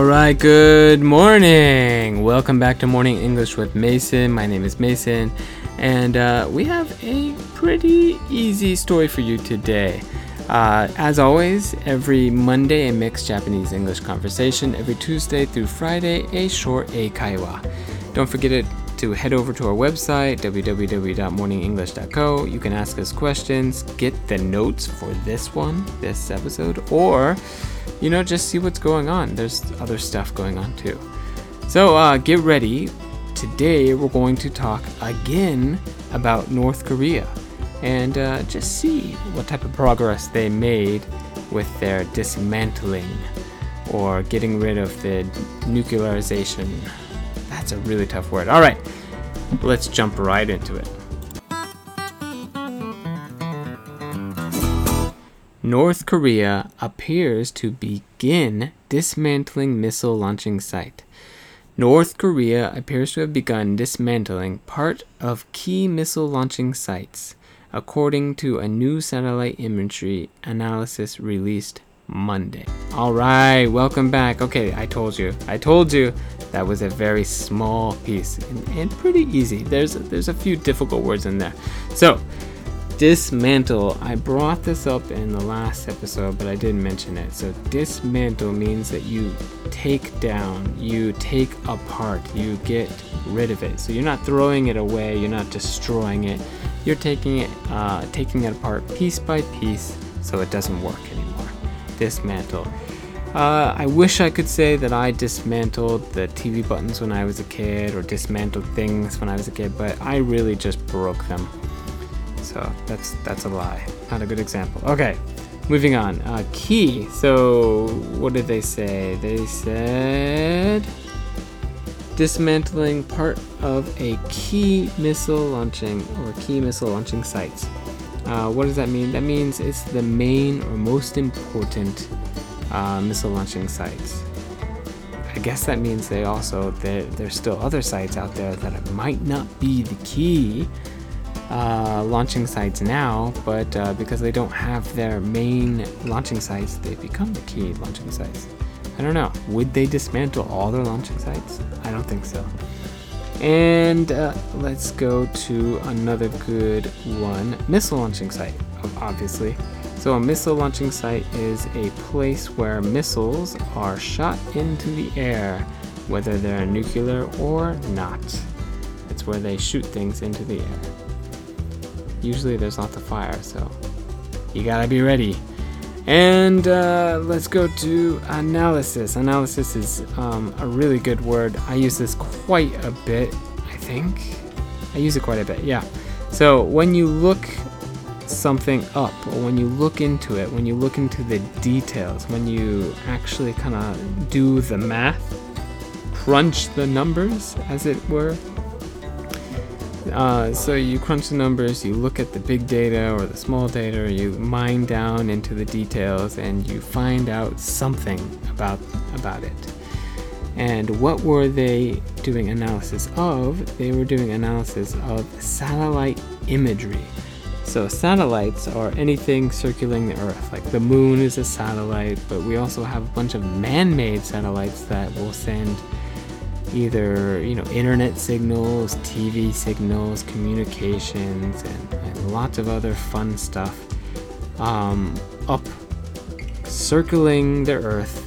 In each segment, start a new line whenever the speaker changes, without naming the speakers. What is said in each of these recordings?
All right, good morning. Welcome back to Morning English with Mason. My name is Mason, and uh, we have a pretty easy story for you today. Uh, as always, every Monday a mixed Japanese English conversation, every Tuesday through Friday a short eikaiwa. Don't forget it to head over to our website www.morningenglish.co. You can ask us questions, get the notes for this one, this episode, or you know just see what's going on. There's other stuff going on too. So uh, get ready. Today we're going to talk again about North Korea and uh, just see what type of progress they made with their dismantling or getting rid of the nuclearization that's a really tough word. All right, let's jump right into it. North Korea appears to begin dismantling missile launching site. North Korea appears to have begun dismantling part of key missile launching sites, according to a new satellite imagery analysis released Monday. All right, welcome back. Okay, I told you. I told you that was a very small piece and, and pretty easy. There's there's a few difficult words in there. So, dismantle. I brought this up in the last episode, but I didn't mention it. So, dismantle means that you take down, you take apart, you get rid of it. So, you're not throwing it away, you're not destroying it. You're taking it, uh, taking it apart piece by piece, so it doesn't work anymore. Dismantle. Uh, I wish I could say that I dismantled the TV buttons when I was a kid or dismantled things when I was a kid, but I really just broke them. So that's that's a lie. Not a good example. Okay, moving on. Uh, key. So what did they say? They said dismantling part of a key missile launching or key missile launching sites. Uh, what does that mean? That means it's the main or most important uh, missile launching sites. I guess that means they also there, there's still other sites out there that might not be the key uh, launching sites now, but uh, because they don't have their main launching sites, they become the key launching sites. I don't know. Would they dismantle all their launching sites? I don't think so. And uh, let's go to another good one missile launching site, obviously. So, a missile launching site is a place where missiles are shot into the air, whether they're nuclear or not. It's where they shoot things into the air. Usually, there's lots of fire, so you gotta be ready. And uh, let's go to analysis. Analysis is um, a really good word. I use this quite a bit, I think. I use it quite a bit, yeah. So, when you look something up or when you look into it, when you look into the details, when you actually kind of do the math, crunch the numbers, as it were. Uh, so you crunch the numbers, you look at the big data or the small data, you mine down into the details, and you find out something about about it. And what were they doing analysis of? They were doing analysis of satellite imagery. So, satellites are anything circulating the Earth. Like the moon is a satellite, but we also have a bunch of man made satellites that will send either, you know, internet signals, TV signals, communications, and, and lots of other fun stuff um, up circling the Earth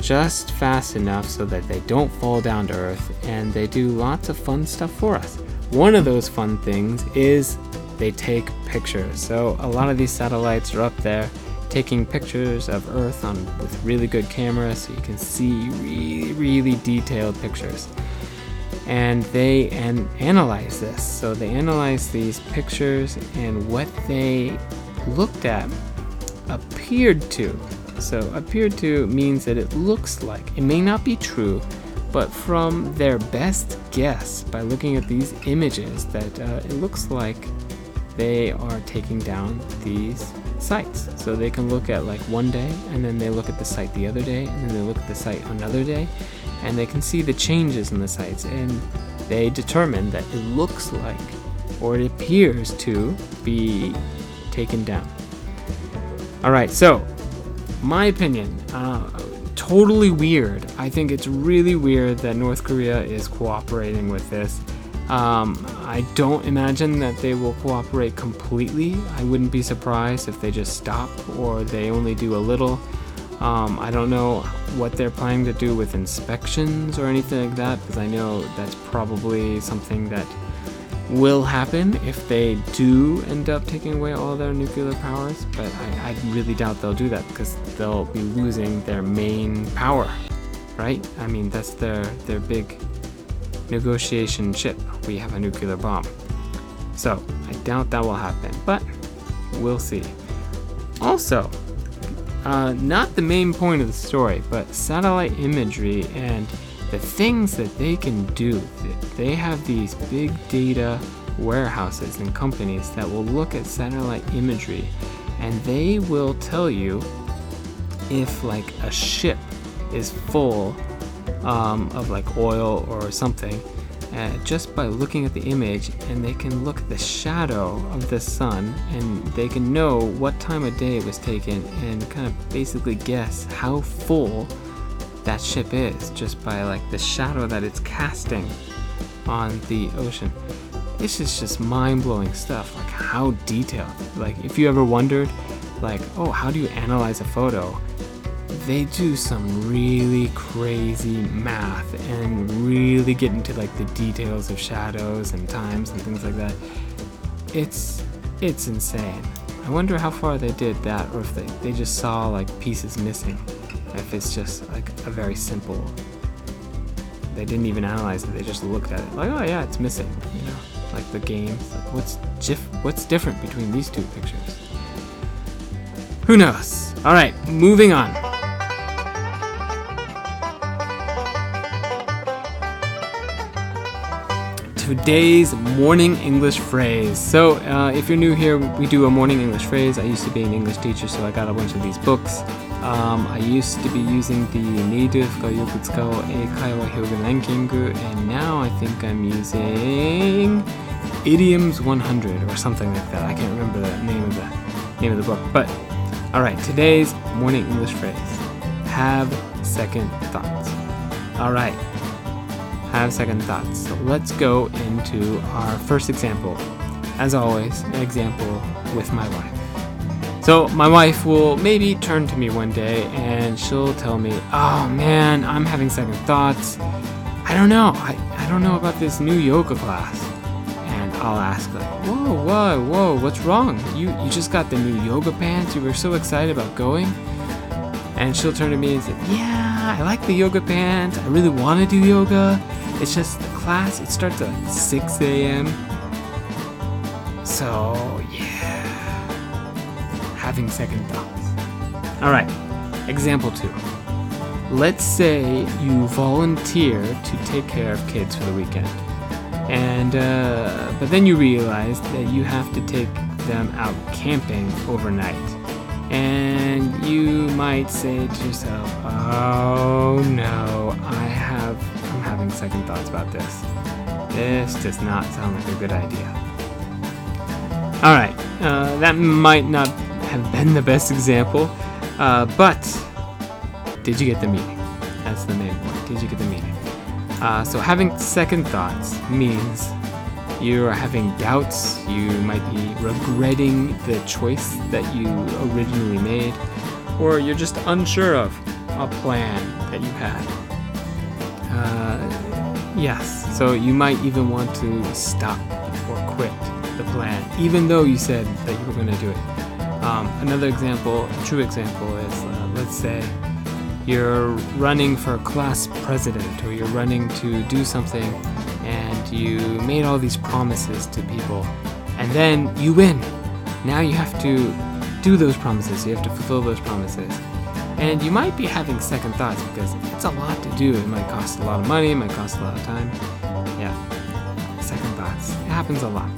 just fast enough so that they don't fall down to Earth and they do lots of fun stuff for us. One of those fun things is they take pictures. So a lot of these satellites are up there taking pictures of Earth on with really good cameras so you can see really really detailed pictures. And they and analyze this. So they analyze these pictures and what they looked at appeared to. So appeared to means that it looks like. It may not be true, but from their best guess by looking at these images that uh, it looks like they are taking down these sites. So they can look at like one day, and then they look at the site the other day, and then they look at the site another day, and they can see the changes in the sites, and they determine that it looks like, or it appears to, be taken down. All right, so my opinion, uh, totally weird. I think it's really weird that North Korea is cooperating with this. Um, I don't imagine that they will cooperate completely. I wouldn't be surprised if they just stop or they only do a little. Um, I don't know what they're planning to do with inspections or anything like that because I know that's probably something that will happen if they do end up taking away all their nuclear powers, but I, I really doubt they'll do that because they'll be losing their main power, right? I mean, that's their, their big negotiation chip. We have a nuclear bomb. So, I doubt that will happen, but we'll see. Also, uh, not the main point of the story, but satellite imagery and the things that they can do. They have these big data warehouses and companies that will look at satellite imagery and they will tell you if like a ship is full um, of like oil or something uh, just by looking at the image and they can look at the shadow of the sun and they can know what time of day it was taken and kind of basically guess how full that ship is just by like the shadow that it's casting on the ocean. This is just mind-blowing stuff. Like how detailed. Like if you ever wondered like, oh, how do you analyze a photo? They do some really crazy math and really get into like the details of shadows and times and things like that. It's it's insane. I wonder how far they did that or if they, they just saw like pieces missing. If it's just like a very simple they didn't even analyze it they just looked at it like oh yeah it's missing you know like the games like what's dif- what's different between these two pictures? Who knows? All right moving on today's morning English phrase. So, uh, if you're new here, we do a morning English phrase. I used to be an English teacher, so I got a bunch of these books. Um, I used to be using the native ga yoku kaiwa eikai wa hyogen rankingu, and now I think I'm using Idioms 100 or something like that. I can't remember the name of the name of the book. But all right, today's morning English phrase: Have second thoughts. All right have second thoughts. So let's go into our first example. As always, an example with my wife. So my wife will maybe turn to me one day and she'll tell me, "Oh man, I'm having second thoughts. I don't know. I, I don't know about this new yoga class." And I'll ask like, "Whoa, whoa, whoa, what's wrong? You you just got the new yoga pants. You were so excited about going." And she'll turn to me and say, "Yeah, I like the yoga pants. I really want to do yoga. It's just the class. It starts at 6 a.m. So yeah." having second thoughts. All right, example two. Let's say you volunteer to take care of kids for the weekend, and uh, but then you realize that you have to take them out camping overnight, and you might say to yourself, "Oh no, I have I'm having second thoughts about this. This does not sound like a good idea." All right, uh, that might not have been the best example, uh, but did you get the meaning? That's the main point. Did you get the meaning? Uh, so having second thoughts means you're having doubts, you might be regretting the choice that you originally made, or you're just unsure of a plan that you had. Uh, yes, so you might even want to stop or quit the plan, even though you said that you were going to do it. Um, another example, a true example, is uh, let's say you're running for class president or you're running to do something you made all these promises to people and then you win. Now you have to do those promises, you have to fulfill those promises. And you might be having second thoughts because it's a lot to do. It might cost a lot of money, it might cost a lot of time. Yeah, second thoughts. It happens a lot.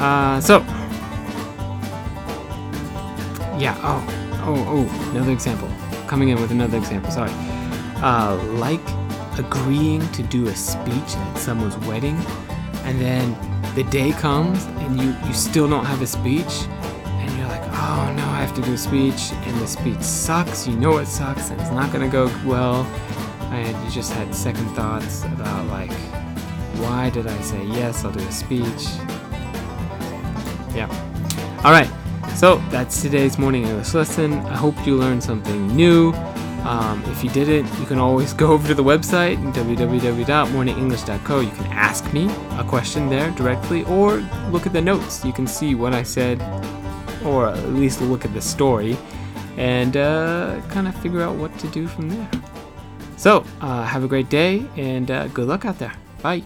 Uh, so, yeah. Oh, oh, oh. Another example. Coming in with another example. Sorry. Uh, like agreeing to do a speech at someone's wedding, and then the day comes and you you still don't have a speech, and you're like, oh no, I have to do a speech, and the speech sucks. You know it sucks, and it's not gonna go well, and you just had second thoughts about like, why did I say yes? I'll do a speech. Yeah. All right. So that's today's morning English lesson. I hope you learned something new. Um, if you didn't, you can always go over to the website www.morningenglish.co. You can ask me a question there directly, or look at the notes. You can see what I said, or at least look at the story, and uh, kind of figure out what to do from there. So, uh, have a great day, and uh, good luck out there. Bye.